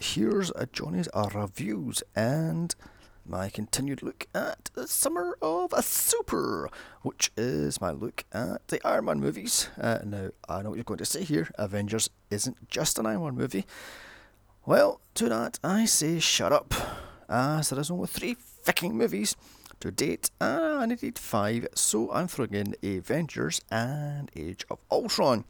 Here's a Johnny's Reviews and my continued look at the Summer of a Super, which is my look at the Iron Man movies. Uh, now, I know what you're going to say here Avengers isn't just an Iron Man movie. Well, to that I say shut up, as there is only three fucking movies to date, and I needed five, so I'm throwing in Avengers and Age of Ultron.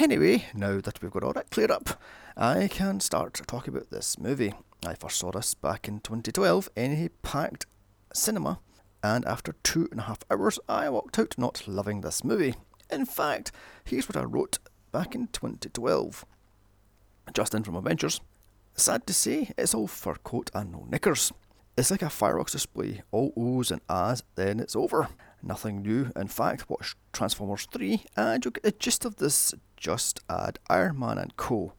Anyway, now that we've got all that cleared up, I can start talking about this movie. I first saw this back in 2012 in a packed cinema, and after two and a half hours, I walked out not loving this movie. In fact, here's what I wrote back in 2012. Just in from Avengers. Sad to say, it's all fur coat and no knickers. It's like a fireworks display, all O's and A's, then it's over. Nothing new. In fact, watch Transformers 3 and you'll get the gist of this. Just add Iron Man and Co.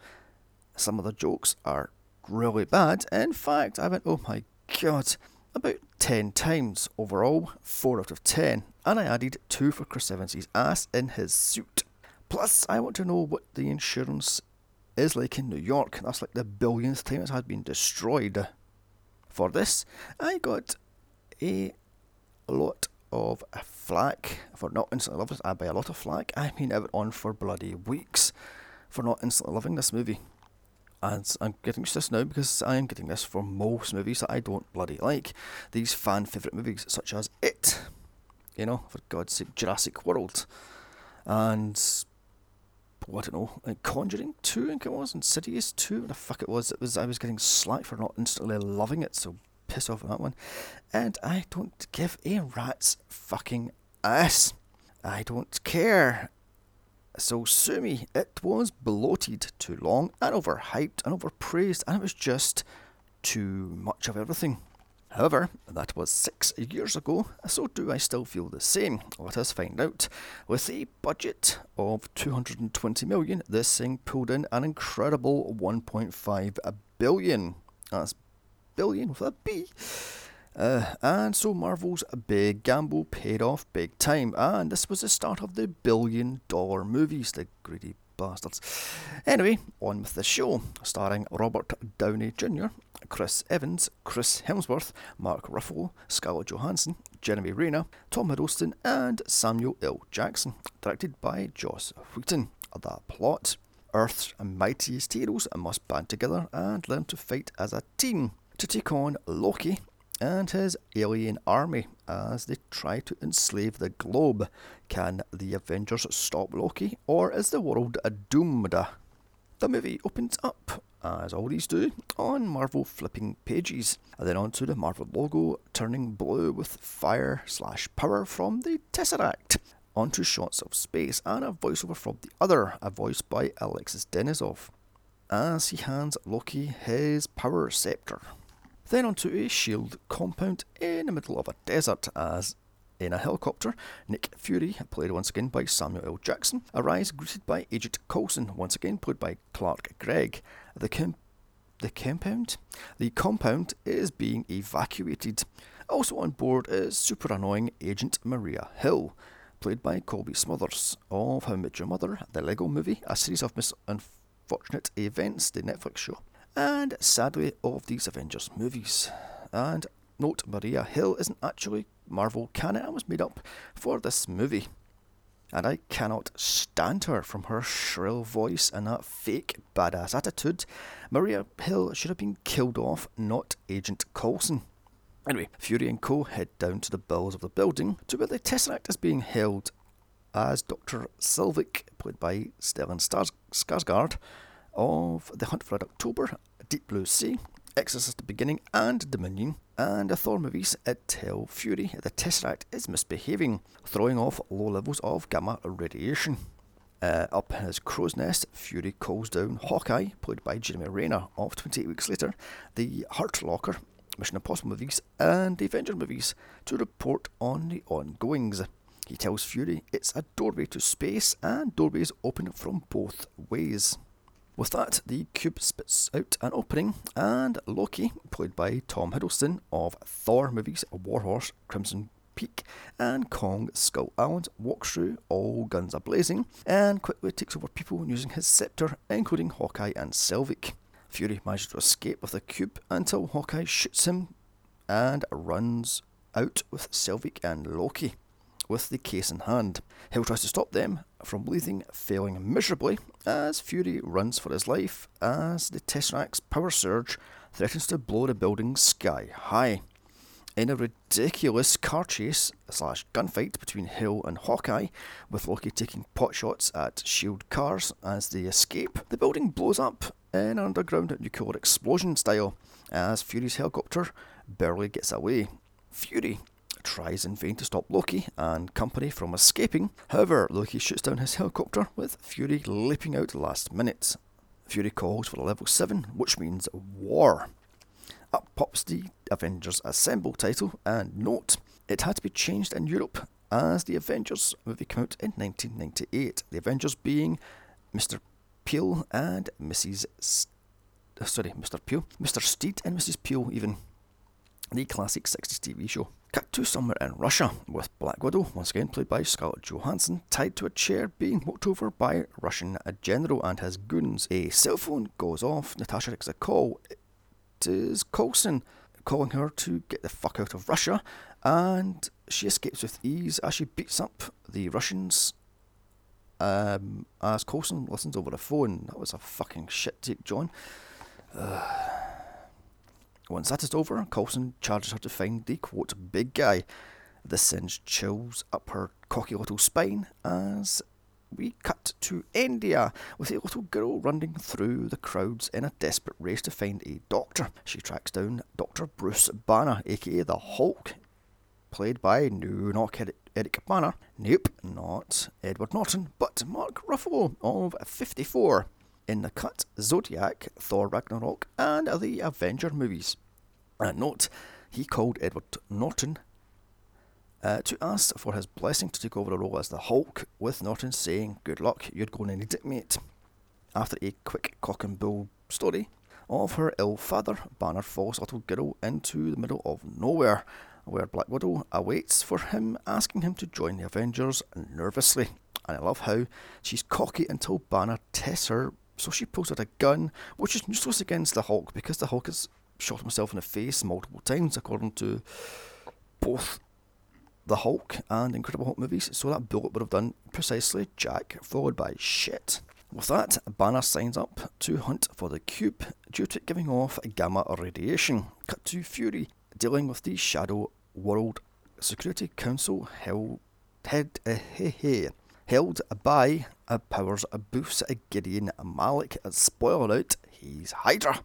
Some of the jokes are really bad. In fact, I went, oh my god, about 10 times overall, 4 out of 10. And I added 2 for Chris Evans' ass in his suit. Plus, I want to know what the insurance is like in New York. That's like the billionth time it has been destroyed. For this, I got a lot of flack for not instantly loving it. I buy a lot of flack. I mean, it went on for bloody weeks for not instantly loving this movie. And I'm getting used to this now because I am getting this for most movies that I don't bloody like. These fan favourite movies, such as It, you know, for God's sake, Jurassic World, and I don't know, like Conjuring 2, I think it was, Insidious 2, what the fuck it was. It was I was getting slack for not instantly loving it, so piss off that one. And I don't give a rat's fucking ass. I don't care. So sue me. It was bloated too long and overhyped and overpraised, and it was just too much of everything. However, that was six years ago, so do I still feel the same? Let us find out. With a budget of 220 million, this thing pulled in an incredible 1.5 billion. That's billion with a B. Uh, and so Marvel's big gamble paid off big time, and this was the start of the billion dollar movies, the greedy bastards. Anyway, on with the show, starring Robert Downey Jr., Chris Evans, Chris Hemsworth, Mark Ruffalo, Scarlett Johansson, Jeremy Renner, Tom Hiddleston, and Samuel L. Jackson, directed by Joss Whedon. The plot Earth's mightiest heroes must band together and learn to fight as a team to take on Loki and his alien army as they try to enslave the globe. Can the Avengers stop Loki, or is the world doomed? The movie opens up, as these do, on Marvel flipping pages, and then onto the Marvel logo turning blue with fire slash power from the Tesseract. Onto shots of space and a voiceover from the other, a voice by Alexis Denisof, as he hands Loki his power scepter. Then onto a shield compound in the middle of a desert as in a helicopter, Nick Fury, played once again by Samuel L. Jackson, arrives greeted by Agent Coulson, once again played by Clark Gregg. The, com- the compound? The compound is being evacuated. Also on board is super annoying Agent Maria Hill, played by Cobie Smulders, of How I Met Your Mother, The Lego Movie, a series of misunfortunate events, the Netflix show, and sadly of these Avengers movies. And note, Maria Hill isn't actually Marvel canon and was made up for this movie. And I cannot stand her from her shrill voice and that fake badass attitude. Maria Hill should have been killed off, not Agent Coulson. Anyway, Fury and Co. head down to the bowels of the building to where the Tesseract is being held as Dr. Selvig, played by Stellan Skarsgård, of The Hunt for Red October, Deep Blue Sea, Exorcist the Beginning, and Dominion, and the Thor movies at tell Fury the Tesseract is misbehaving, throwing off low levels of gamma radiation. Uh, up in his crow's nest, Fury calls down Hawkeye, played by Jeremy Renner, of 28 Weeks Later, the Hurt Locker, Mission Impossible movies, and the Avenger movies to report on the ongoings. He tells Fury it's a doorway to space, and doorways open from both ways. With that, the cube spits out an opening, and Loki, played by Tom Hiddleston of Thor movies Warhorse, Crimson Peak, and Kong Skull Island walks through, all guns a blazing, and quickly takes over people using his scepter, including Hawkeye and Selvig. Fury manages to escape with the cube until Hawkeye shoots him and runs out with Selvig and Loki with the case in hand. Hill tries to stop them from leaving, failing miserably as Fury runs for his life as the Tesseract's power surge threatens to blow the building sky high. In a ridiculous car chase slash gunfight between Hill and Hawkeye, with Loki taking potshots at shield cars as they escape, the building blows up in an underground nuclear explosion style as Fury's helicopter barely gets away. Fury tries in vain to stop Loki and company from escaping. However, Loki shoots down his helicopter with Fury leaping out last minute. Fury calls for a level 7, which means war. Up pops the Avengers Assemble title, and note, it had to be changed in Europe as the Avengers movie came out in 1998. The Avengers being Mr. Peel and Mrs. St- sorry, Mr. Peel, Mr. Steed and Mrs. Peel, even the classic 60s TV show. Cut to somewhere in Russia, with Black Widow, once again played by Scarlett Johansson, tied to a chair being walked over by a Russian general and his goons. A cell phone goes off, Natasha takes a call. It is Coulson calling her to get the fuck out of Russia, and she escapes with ease as she beats up the Russians. Um, as Coulson listens over the phone, that was a fucking shit take, John. Uh, once that is over, Coulson charges her to find the quote big guy. This sends chills up her cocky little spine as we cut to India with a little girl running through the crowds in a desperate race to find a doctor. She tracks down Dr. Bruce Banner, aka the Hulk, played by no, not Eric Bana. Nope, not Edward Norton, but Mark Ruffalo of 54 in the cut Zodiac, Thor Ragnarok, and the Avenger movies. Uh, note, he called Edward Norton uh, to ask for his blessing to take over the role as the Hulk, with Norton saying, Good luck, you're going to need it, mate. After a quick cock and bull story of her ill father, Banner falls little girl into the middle of nowhere, where Black Widow awaits for him, asking him to join the Avengers nervously. And I love how she's cocky until Banner tests her so she pulls out a gun, which is useless against the Hulk because the Hulk has shot himself in the face multiple times, according to both the Hulk and Incredible Hulk movies. So that bullet would have done precisely Jack, followed by shit. With that, Banner signs up to hunt for the cube due to it giving off gamma radiation. Cut to Fury dealing with the Shadow World Security Council held, head, uh, he, he, held by Powers Boothe's Gideon a Malick. Spoiler out, he's Hydra.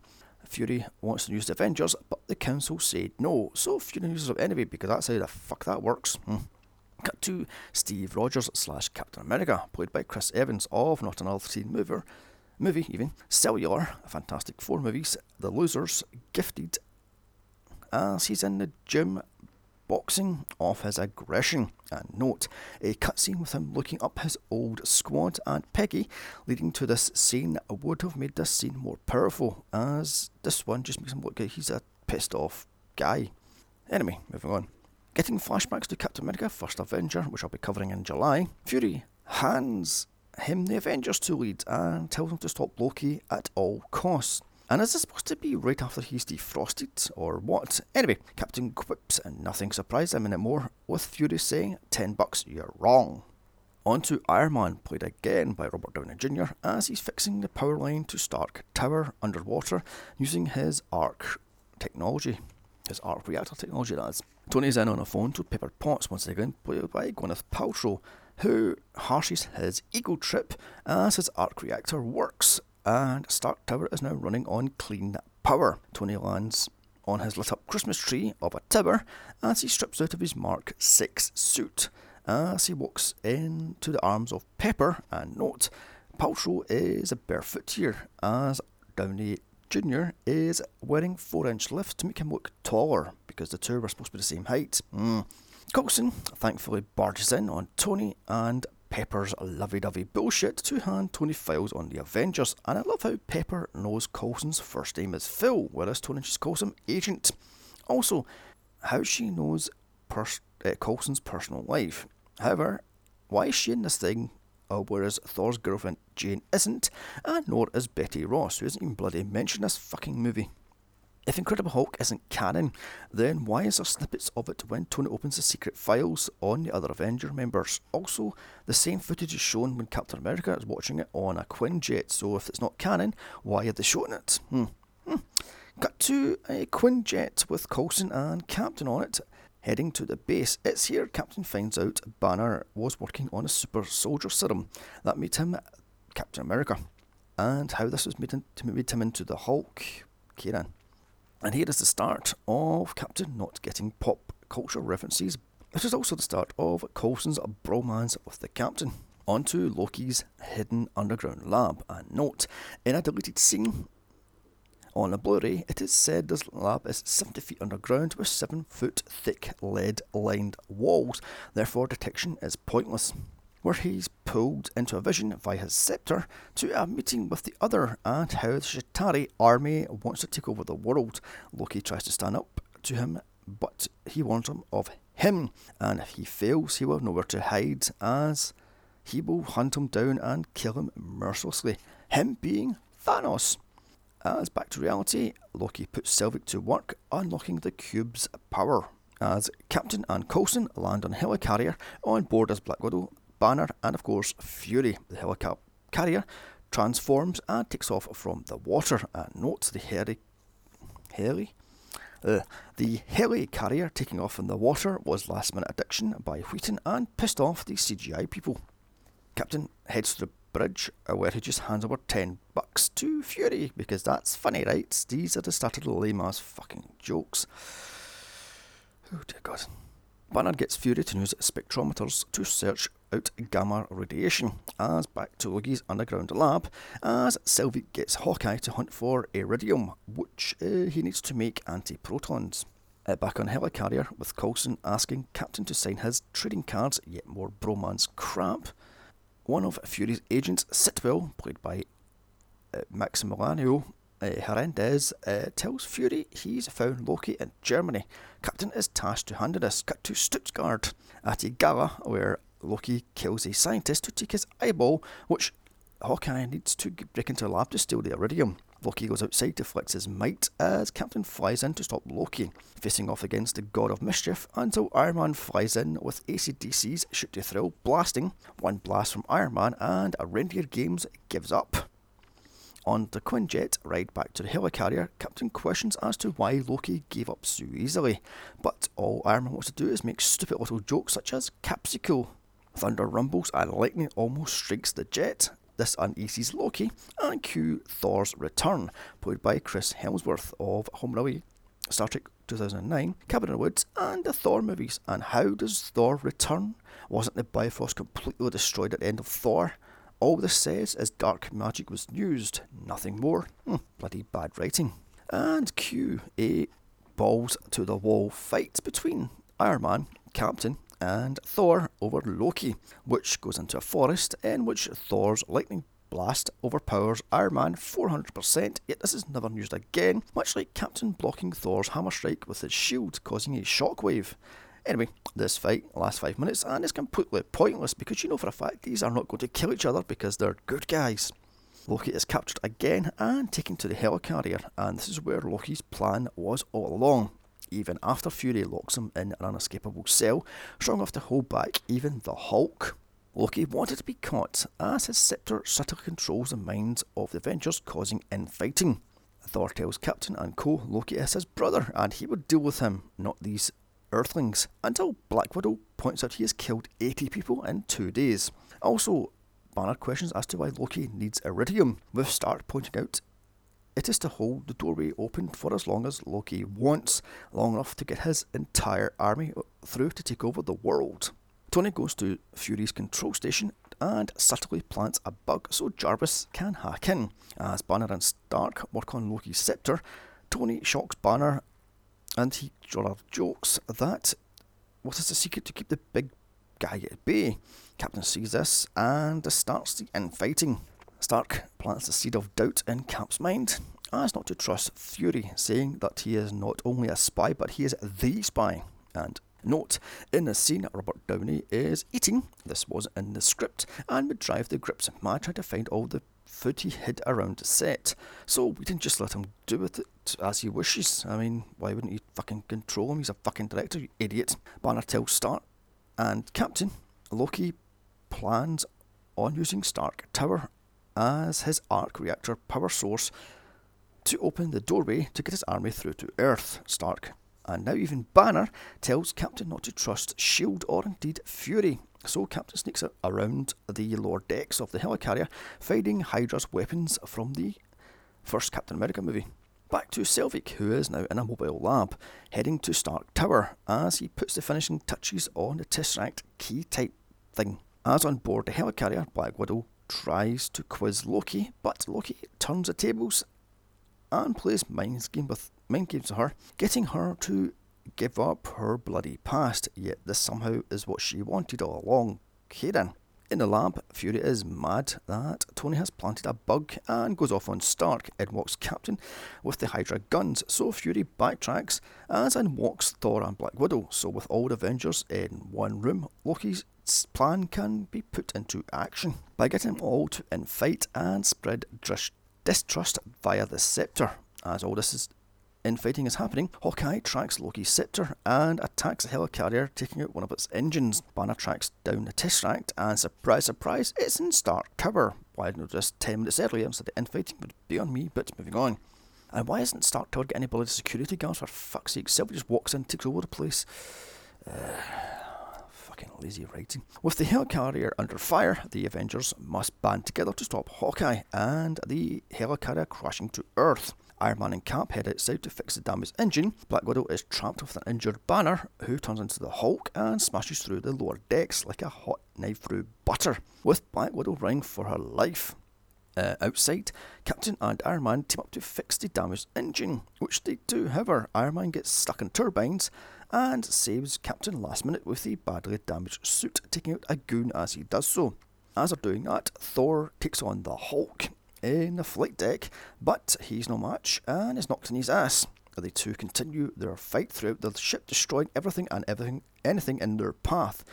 Fury wants to use the Avengers, but the Council said no, so Fury uses them anyway because that's how the fuck that works. Hmm. Cut to Steve Rogers slash Captain America, played by Chris Evans of Not Another Teen Mover, movie even, Cellular, Fantastic Four movies, The Losers, Gifted, as he's in the gym boxing off his aggression. And note, a cutscene with him looking up his old squad and Peggy, leading to this scene would have made this scene more powerful, as this one just makes him look like he's a pissed off guy. Anyway, moving on. Getting flashbacks to Captain America, First Avenger, which I'll be covering in July, Fury hands him the Avengers to lead and tells him to stop Loki at all costs. And is this supposed to be right after he's defrosted, or what? Anyway, Captain quips, and nothing surprised him a more, with Fury saying, 10 bucks, you're wrong. On to Iron Man, played again by Robert Downey Jr., as he's fixing the power line to Stark Tower underwater using his arc technology. His arc reactor technology, that is. Tony's in on a phone to Pepper Potts, once again played by Gwyneth Paltrow, who harshes his ego trip as his arc reactor works and Stark Tower is now running on clean power. Tony lands on his lit up Christmas tree of a tower as he strips out of his Mark 6 suit as he walks into the arms of Pepper. And note, Paltrow is a barefoot here as Downey Jr. is wearing 4 inch lifts to make him look taller because the two were supposed to be the same height. Mm. Coulson thankfully barges in on Tony and Pepper's lovey-dovey bullshit to hand Tony files on the Avengers, and I love how Pepper knows Coulson's first name is Phil, whereas Tony just calls him Agent. Also, how she knows pers- uh, Coulson's personal life. However, why is she in this thing, uh, whereas Thor's girlfriend Jane isn't, and nor is Betty Ross, who isn't even bloody mentioned in this fucking movie? If Incredible Hulk isn't canon, then why is there snippets of it when Tony opens the secret files on the other Avenger members? Also, the same footage is shown when Captain America is watching it on a Quinjet, so if it's not canon, why are they showing it? Hmm. Hmm. Cut to a Quinjet with Coulson and Captain on it, heading to the base. It's here Captain finds out Banner was working on a super soldier serum that made him Captain America, and how this was made, in, made him into the Hulk. Kieran. And here is the start of Captain not getting pop culture references. This is also the start of Coulson's bromance with the Captain. On to Loki's hidden underground lab. And note, in a deleted scene on a Blu-ray, it is said this lab is 70 feet underground with 7 foot thick lead lined walls, therefore detection is pointless where he's pulled into a vision via his scepter to a meeting with the other and how the Chitauri army wants to take over the world. Loki tries to stand up to him, but he warns him of him, and if he fails, he will have nowhere to hide as he will hunt him down and kill him mercilessly. Him being Thanos. As back to reality, Loki puts Selvig to work, unlocking the cube's power. As Captain and Coulson land on helicarrier on board as Black Widow, Banner, and of course Fury, the helicopter carrier, transforms and takes off from the water. And note the heli, heli, uh, the heli carrier taking off in the water was last minute addiction by Whedon and pissed off the CGI people. Captain heads to the bridge uh, where he just hands over 10 bucks to Fury because that's funny, right? These are the started lame ass fucking jokes. Oh dear God. Banner gets Fury to use spectrometers to search out gamma radiation, as back to Loki's underground lab, as Selvig gets Hawkeye to hunt for iridium, which uh, he needs to make anti-protons. Uh, back on Helicarrier, with Coulson asking Captain to sign his trading cards, yet more bromance crap. One of Fury's agents, Sitwell, played by uh, Maximiliano uh, uh, tells Fury he's found Loki in Germany. Captain is tasked to handle this. Cut to Stuttgart at a gala where Loki kills a scientist to take his eyeball, which Hawkeye needs to break into a lab to steal the iridium. Loki goes outside to flex his might as Captain flies in to stop Loki, facing off against the God of Mischief until Iron Man flies in with ACDC's Shoot to Thrill blasting, one blast from Iron Man, and a Reindeer Games gives up. On the Quinjet ride back to the helicarrier, Captain questions as to why Loki gave up so easily, but all Iron Man wants to do is make stupid little jokes such as Capsicle. Thunder rumbles and lightning almost strikes the jet. This uneases Loki, and cue Thor's return, played by Chris Hemsworth of Home Away, Star Trek 2009, Cabin in the Woods, and the Thor movies. And how does Thor return? Wasn't the Bifrost completely destroyed at the end of Thor? All this says is dark magic was used, nothing more. Hmm, bloody bad writing. And Q, a balls to the wall fight between Iron Man, Captain, and Thor over Loki, which goes into a forest in which Thor's lightning blast overpowers Iron Man 400%, yet this is never used again, much like Captain blocking Thor's hammer strike with his shield, causing a shockwave. Anyway, this fight lasts five minutes and is completely pointless because you know for a fact these are not going to kill each other because they're good guys. Loki is captured again and taken to the helicarrier, and this is where Loki's plan was all along. Even after Fury locks him in an unescapable cell, strong enough to hold back even the Hulk. Loki wanted to be caught, as his scepter subtly controls the minds of the Avengers, causing infighting. Thor tells Captain and Co. Loki is his brother, and he would deal with him, not these Earthlings until Black Widow points out he has killed 80 people in two days. Also, Banner questions as to why Loki needs iridium, with Stark pointing out it is to hold the doorway open for as long as Loki wants, long enough to get his entire army through to take over the world. Tony goes to Fury's control station and subtly plants a bug so Jarvis can hack in. As Banner and Stark work on Loki's scepter, Tony shocks Banner and he jokes that what is the secret to keep the big guy at bay? Captain sees this and starts the infighting. Stark plants the seed of doubt in Cap's mind as not to trust Fury, saying that he is not only a spy but he is the spy. And Note, in the scene, Robert Downey is eating. This wasn't in the script and would drive the grips. Matt tried to find all the food he hid around the set. So we didn't just let him do with it as he wishes. I mean, why wouldn't you fucking control him? He's a fucking director, you idiot. Banner tells Stark and Captain Loki plans on using Stark Tower as his arc reactor power source to open the doorway to get his army through to Earth. Stark and now even Banner tells Captain not to trust S.H.I.E.L.D. or indeed Fury. So Captain sneaks around the lower decks of the helicarrier, finding Hydra's weapons from the first Captain America movie. Back to Selvig, who is now in a mobile lab, heading to Stark Tower as he puts the finishing touches on the Tesseract key type thing. As on board the helicarrier, Black Widow tries to quiz Loki, but Loki turns the tables and plays mind games with mind games with her, getting her to give up her bloody past. Yet this somehow is what she wanted all along. Kieran. In the lab, Fury is mad that Tony has planted a bug and goes off on Stark. In walks Captain with the Hydra guns, so Fury backtracks as in walks Thor and Black Widow. So, with all the Avengers in one room, Loki's plan can be put into action by getting them all to infight and spread distrust via the scepter. As all this is infighting is happening, Hawkeye tracks Loki's scepter and attacks the helicarrier, taking out one of its engines. Banner tracks down the Tesseract, and surprise, surprise, it's in Stark Tower. Why didn't just 10 minutes earlier instead of infighting would be on me, but moving on. And why isn't Stark Tower getting any bloody security guards for fuck's sake? Selvig just walks in, takes over the place. Uh, fucking lazy writing. With the helicarrier under fire, the Avengers must band together to stop Hawkeye and the helicarrier crashing to Earth. Iron Man and Cap head outside to fix the damaged engine. Black Widow is trapped with an injured Banner, who turns into the Hulk and smashes through the lower decks like a hot knife through butter, with Black Widow running for her life. Uh, outside, Captain and Iron Man team up to fix the damaged engine, which they do. However, Iron Man gets stuck in turbines and saves Captain last minute with the badly damaged suit, taking out a goon as he does so. As they're doing that, Thor takes on the Hulk in the flight deck, but he's no match and is knocked in his ass. The two continue their fight throughout the ship, destroying everything and everything, anything in their path.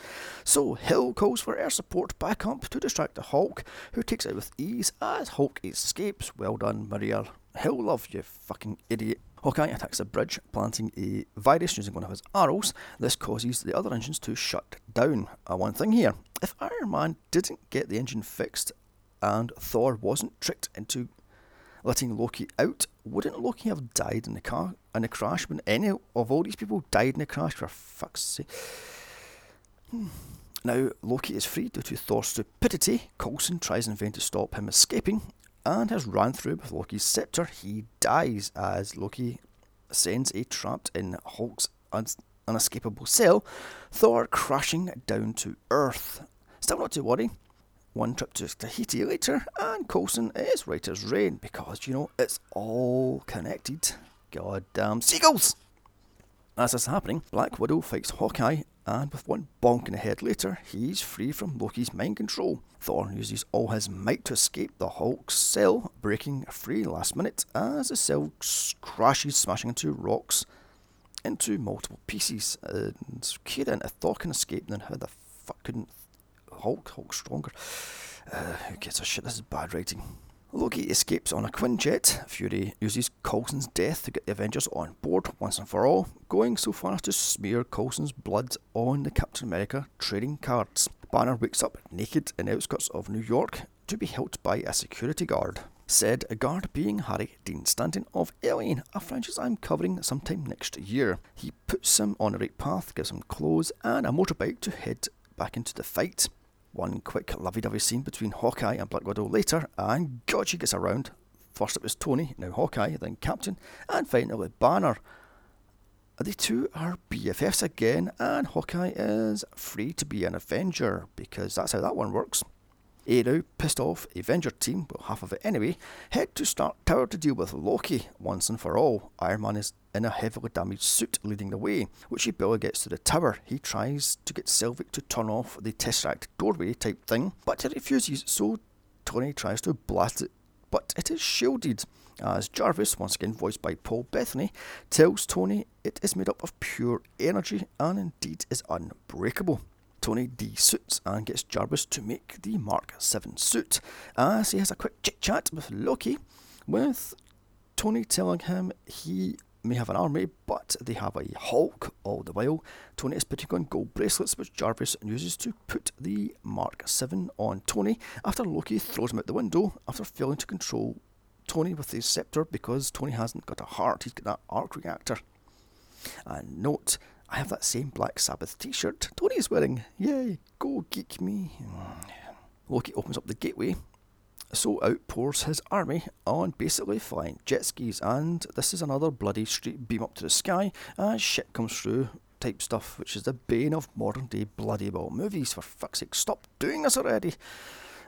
So Hill calls for air support back up to distract the Hulk, who takes it with ease as Hulk escapes. Well done, Maria. Hill, love you, fucking idiot. Hawkeye attacks the bridge, planting a virus using one of his arrows. This causes the other engines to shut down. Uh, one thing here if Iron Man didn't get the engine fixed and Thor wasn't tricked into letting Loki out, wouldn't Loki have died in the car in the crash when any of all these people died in the crash for fuck's sake? Hmm. Now, Loki is free due to Thor's stupidity. Coulson tries in vain to stop him escaping and has run through with Loki's scepter. He dies as Loki sends a trapped in Hulk's un- unescapable cell, Thor crashing down to Earth. Still not to worry, one trip to Tahiti later, and Coulson is right as rain because, you know, it's all connected. Goddamn seagulls! As this is happening, Black Widow fights Hawkeye, and with one bonk in the head later, he's free from Loki's mind control. Thor uses all his might to escape the Hulk's cell, breaking free last minute as the cell crashes, smashing into rocks into multiple pieces. And Kieran, if Thor can escape, then how the fuck couldn't Hulk, Hulk stronger. Uh, who gives a shit? This is bad writing. Loki escapes on a Quinjet. Fury uses Coulson's death to get the Avengers on board once and for all, going so far as to smear Coulson's blood on the Captain America trading cards. Banner wakes up naked in the outskirts of New York to be helped by a security guard. Said a guard being Harry Dean Stanton of Alien, a franchise I'm covering sometime next year. He puts him on the right path, gives him clothes and a motorbike to head back into the fight. One quick lovey-dovey scene between Hawkeye and Black Widow later, and God, she gets around. First it was Tony, now Hawkeye, then Captain, and finally Banner. The two are BFFs again, and Hawkeye is free to be an Avenger, because that's how that one works. A now pissed off Avenger team, well half of it anyway, head to Stark Tower to deal with Loki once and for all. Iron Man is in a heavily damaged suit leading the way, which he barely gets to the tower. He tries to get Selvig to turn off the Tesseract doorway type thing, but he refuses, so Tony tries to blast it but it is shielded, as Jarvis, once again voiced by Paul Bettany, tells Tony it is made up of pure energy and indeed is unbreakable. Tony de-suits and gets Jarvis to make the Mark 7 suit, as he has a quick chit chat with Loki, with Tony telling him he may have an army, but they have a Hulk all the while. Tony is putting on gold bracelets, which Jarvis uses to put the Mark 7 on Tony after Loki throws him out the window after failing to control Tony with his scepter because Tony hasn't got a heart, he's got that arc reactor. And note, I have that same Black Sabbath t shirt Tony is wearing. Yay, go geek me. Loki opens up the gateway so out pours his army on basically flying jet skis, and this is another bloody street beam up to the sky as shit comes through type stuff, which is the bane of modern day bloody well movies. For fuck's sake, stop doing this already.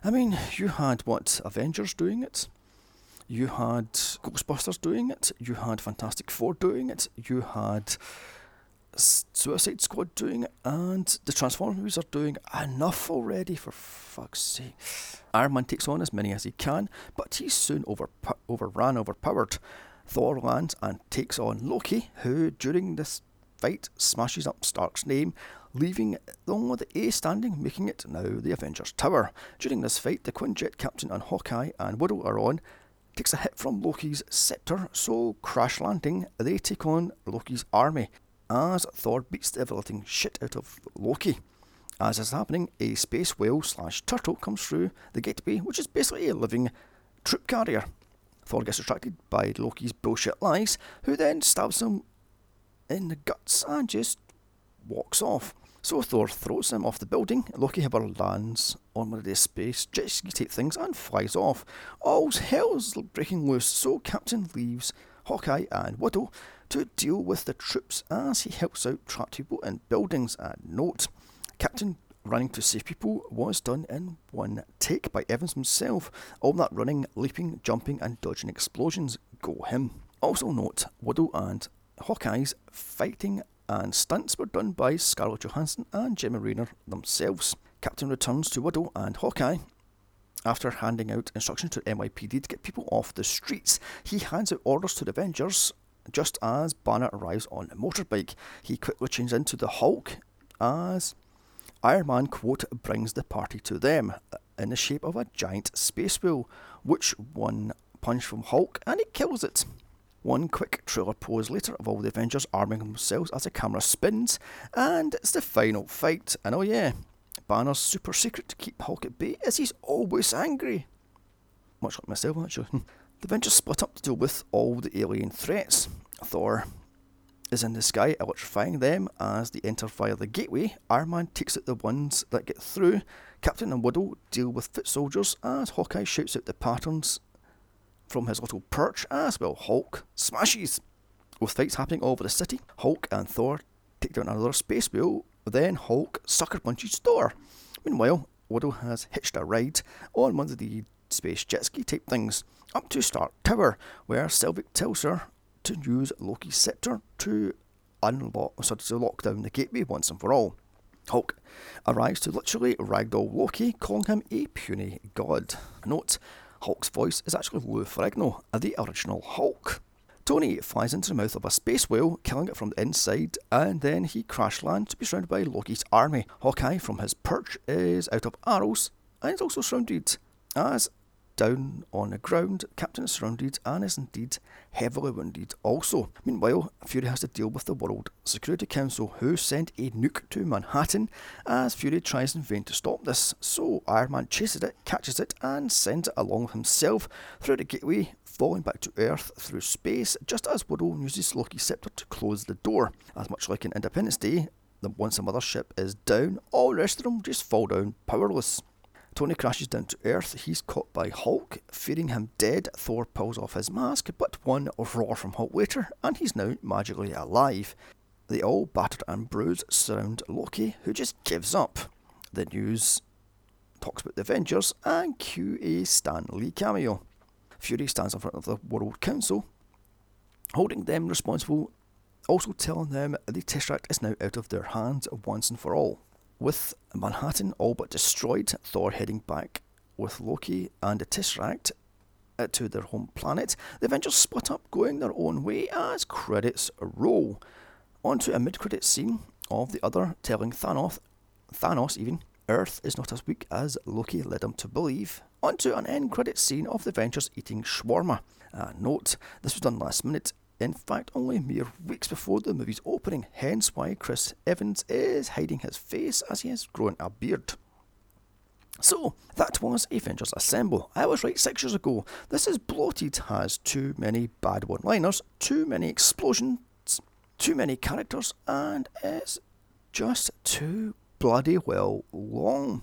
I mean, you had what Avengers doing it, you had Ghostbusters doing it, you had Fantastic Four doing it, you had Suicide Squad doing and the Transformers movies are doing enough already, for fuck's sake. Iron Man takes on as many as he can, but he's soon over, overran, overpowered. Thor lands and takes on Loki, who during this fight smashes up Stark's name, leaving only the A standing, making it now the Avengers Tower. During this fight, the Quinjet Captain and Hawkeye and Widow are on, takes a hit from Loki's scepter, so crash landing, they take on Loki's army as Thor beats the everlasting shit out of Loki. As is happening, a space whale slash turtle comes through the gateway, which is basically a living troop carrier. Thor gets distracted by Loki's bullshit lies, who then stabs him in the guts and just walks off. So Thor throws him off the building. Loki, however, lands on one of the space jet ski type things and flies off. All's hell's breaking loose, so Captain leaves Hawkeye and Widow to deal with the troops as he helps out trapped people in buildings. And note, Captain running to save people was done in one take by Evans himself. All that running, leaping, jumping, and dodging explosions go him. Also note, Widow and Hawkeye's fighting and stunts were done by Scarlett Johansson and Jeremy Renner themselves. Captain returns to Widow and Hawkeye after handing out instructions to NYPD to get people off the streets. He hands out orders to the Avengers just as Banner arrives on a motorbike. He quickly changes into the Hulk as Iron Man quote brings the party to them in the shape of a giant space wheel, which one punch from Hulk and he kills it. One quick trailer pose later of all the Avengers arming themselves as the camera spins, and it's the final fight. And oh yeah, Banner's super secret to keep Hulk at bay is he's always angry. Much like myself, actually. the Avengers split up to deal with all the alien threats. Thor is in the sky, electrifying them as they enter via the gateway. Iron takes out the ones that get through. Captain and Widow deal with foot soldiers as Hawkeye shoots out the patterns from his little perch, as well Hulk smashes. With fights happening all over the city, Hulk and Thor take down another space wheel. Then Hulk sucker punches Thor. Meanwhile, Widow has hitched a ride on one of the space jet ski type things up to Stark Tower, where Selvig tells her to use Loki's scepter to unlock, so to lock down the gateway once and for all. Hulk arrives to literally ragdoll Loki, calling him a puny god. Note, Hulk's voice is actually Lou Ferrigno, the original Hulk. Tony flies into the mouth of a space whale, killing it from the inside, and then he crash lands to be surrounded by Loki's army. Hawkeye, from his perch, is out of arrows and is also surrounded, as down on the ground. Captain is surrounded and is indeed heavily wounded also. Meanwhile, Fury has to deal with the World Security Council, who sent a nuke to Manhattan as Fury tries in vain to stop this. So Iron Man chases it, catches it, and sends it along himself through the gateway, falling back to Earth through space, just as Widow uses Loki's scepter to close the door. As much like in Independence Day, once the mothership is down, all the rest of them just fall down powerless. Tony crashes down to Earth. He's caught by Hulk. Fearing him dead, Thor pulls off his mask, but one roar from Hulk later, and he's now magically alive. They all, battered and bruised, surround Loki, who just gives up. The news talks about the Avengers and cue a Stan Lee cameo. Fury stands in front of the World Council, holding them responsible, also telling them the Tesseract is now out of their hands once and for all. With Manhattan all but destroyed, Thor heading back with Loki and the Tesseract uh, to their home planet, the Avengers split up, going their own way as credits roll. Onto a mid-credit scene of the other telling Thanos, Thanos even, Earth is not as weak as Loki led him to believe. Onto an end credit scene of the Avengers eating shawarma. Uh, note, this was done last minute in fact, only mere weeks before the movie's opening, hence why Chris Evans is hiding his face as he has grown a beard. So, that was Avengers Assemble. I was right six years ago. This is bloated, has too many bad one liners, too many explosions, too many characters, and is just too bloody well long.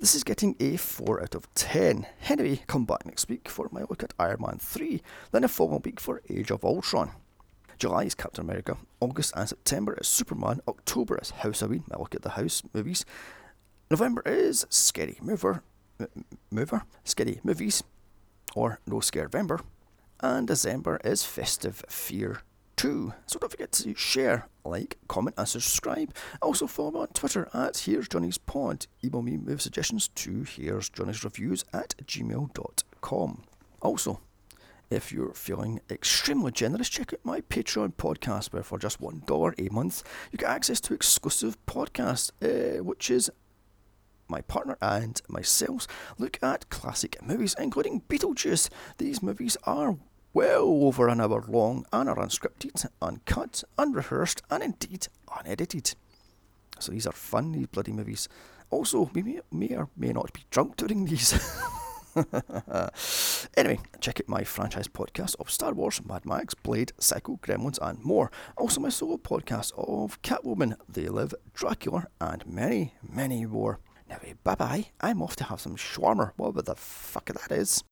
This is getting a 4 out of 10. Anyway, come back next week for my look at Iron Man 3, then a following week for Age of Ultron. July is Captain America, August and September is Superman, October is House Halloween, my look at the house movies, November is Scary Mover, M- Mover, Scary Movies, or No Scare November, and December is Festive Fear 2. So don't forget to share, like, comment, and subscribe. Also follow me on Twitter at Here's Johnny's Pod. Email me with suggestions to Here's Johnny's Reviews at gmail.com. Also, if you're feeling extremely generous, check out my Patreon podcast, where for just $1 a month, you get access to exclusive podcasts, uh, which is my partner and myself look at classic movies, including Beetlejuice. These movies are well over an hour long and are unscripted, uncut, unrehearsed, and indeed unedited. So these are fun, these bloody movies. Also, we may, may or may not be drunk during these. anyway, check out my franchise podcast of Star Wars, Mad Max, Blade, Psycho, Gremlins, and more. Also, my solo podcast of Catwoman, They Live, Dracula, and many, many more. Now, eh, bye bye. I'm off to have some shawarma, whatever the fuck that is.